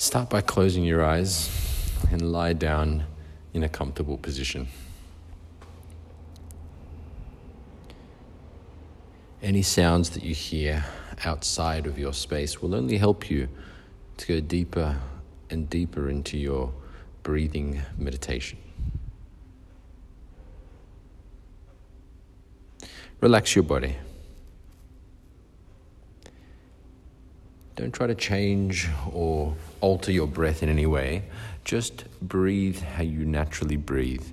Start by closing your eyes and lie down in a comfortable position. Any sounds that you hear outside of your space will only help you to go deeper and deeper into your breathing meditation. Relax your body. Don't try to change or alter your breath in any way. Just breathe how you naturally breathe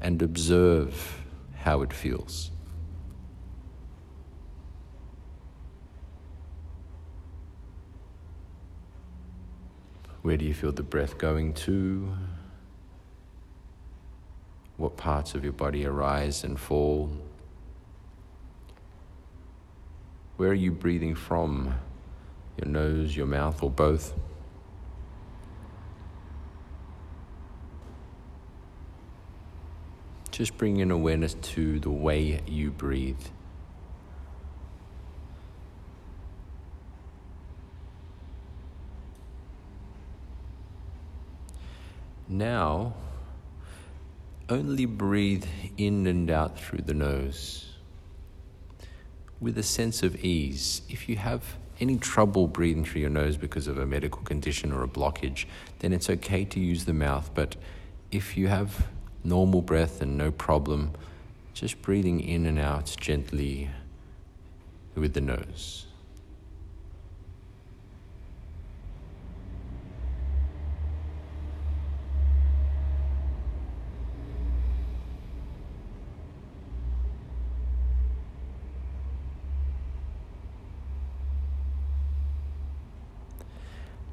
and observe how it feels. Where do you feel the breath going to? What parts of your body arise and fall? Where are you breathing from? Your nose, your mouth, or both? Just bring in awareness to the way you breathe. Now, only breathe in and out through the nose with a sense of ease. If you have any trouble breathing through your nose because of a medical condition or a blockage, then it's okay to use the mouth. But if you have normal breath and no problem, just breathing in and out gently with the nose.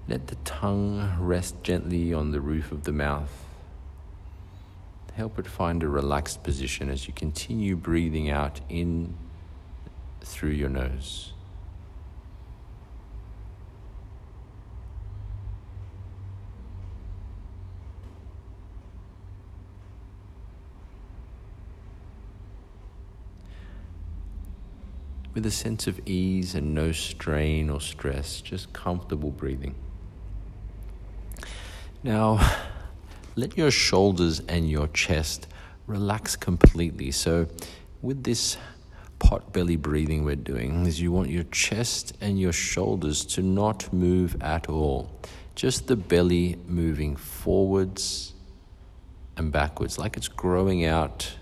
Let the tongue rest gently on the roof of the mouth. Help it find a relaxed position as you continue breathing out in through your nose. With a sense of ease and no strain or stress, just comfortable breathing. Now, let your shoulders and your chest relax completely. So, with this pot belly breathing we're doing, is you want your chest and your shoulders to not move at all. Just the belly moving forwards and backwards, like it's growing out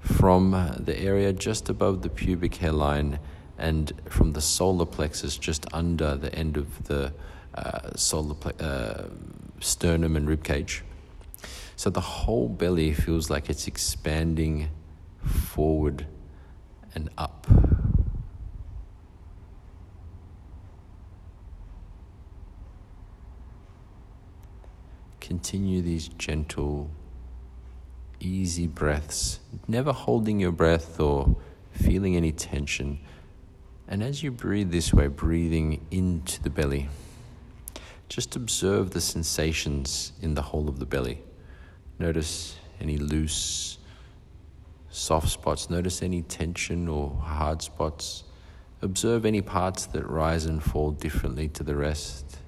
from the area just above the pubic hairline and from the solar plexus just under the end of the uh, solar ple- uh, sternum and rib cage. So the whole belly feels like it's expanding forward and up. Continue these gentle, easy breaths, never holding your breath or feeling any tension. And as you breathe this way, breathing into the belly. Just observe the sensations in the whole of the belly. Notice any loose, soft spots. Notice any tension or hard spots. Observe any parts that rise and fall differently to the rest.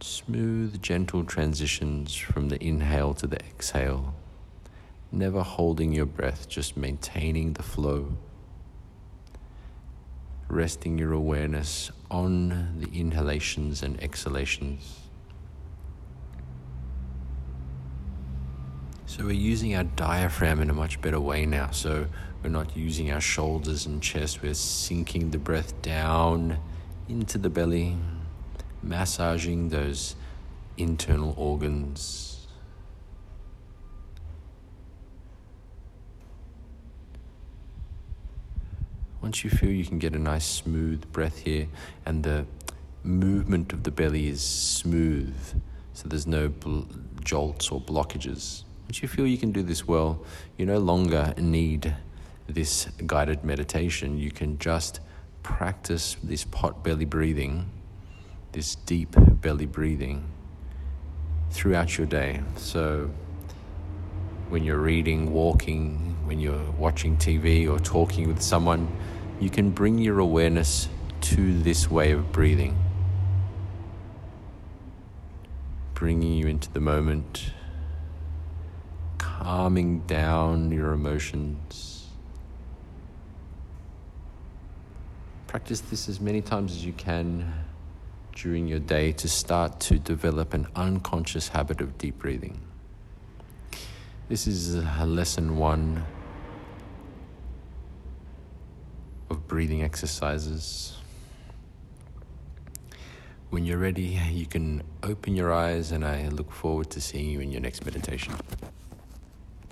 Smooth, gentle transitions from the inhale to the exhale. Never holding your breath, just maintaining the flow resting your awareness on the inhalations and exhalations. So we're using our diaphragm in a much better way now. So we're not using our shoulders and chest, we're sinking the breath down into the belly, massaging those internal organs. Once you feel you can get a nice smooth breath here and the movement of the belly is smooth, so there's no bl- jolts or blockages. Once you feel you can do this well, you no longer need this guided meditation. You can just practice this pot belly breathing, this deep belly breathing throughout your day. So, when you're reading, walking, when you're watching TV or talking with someone, you can bring your awareness to this way of breathing, bringing you into the moment, calming down your emotions. Practice this as many times as you can during your day to start to develop an unconscious habit of deep breathing. This is lesson one of breathing exercises. When you're ready, you can open your eyes, and I look forward to seeing you in your next meditation.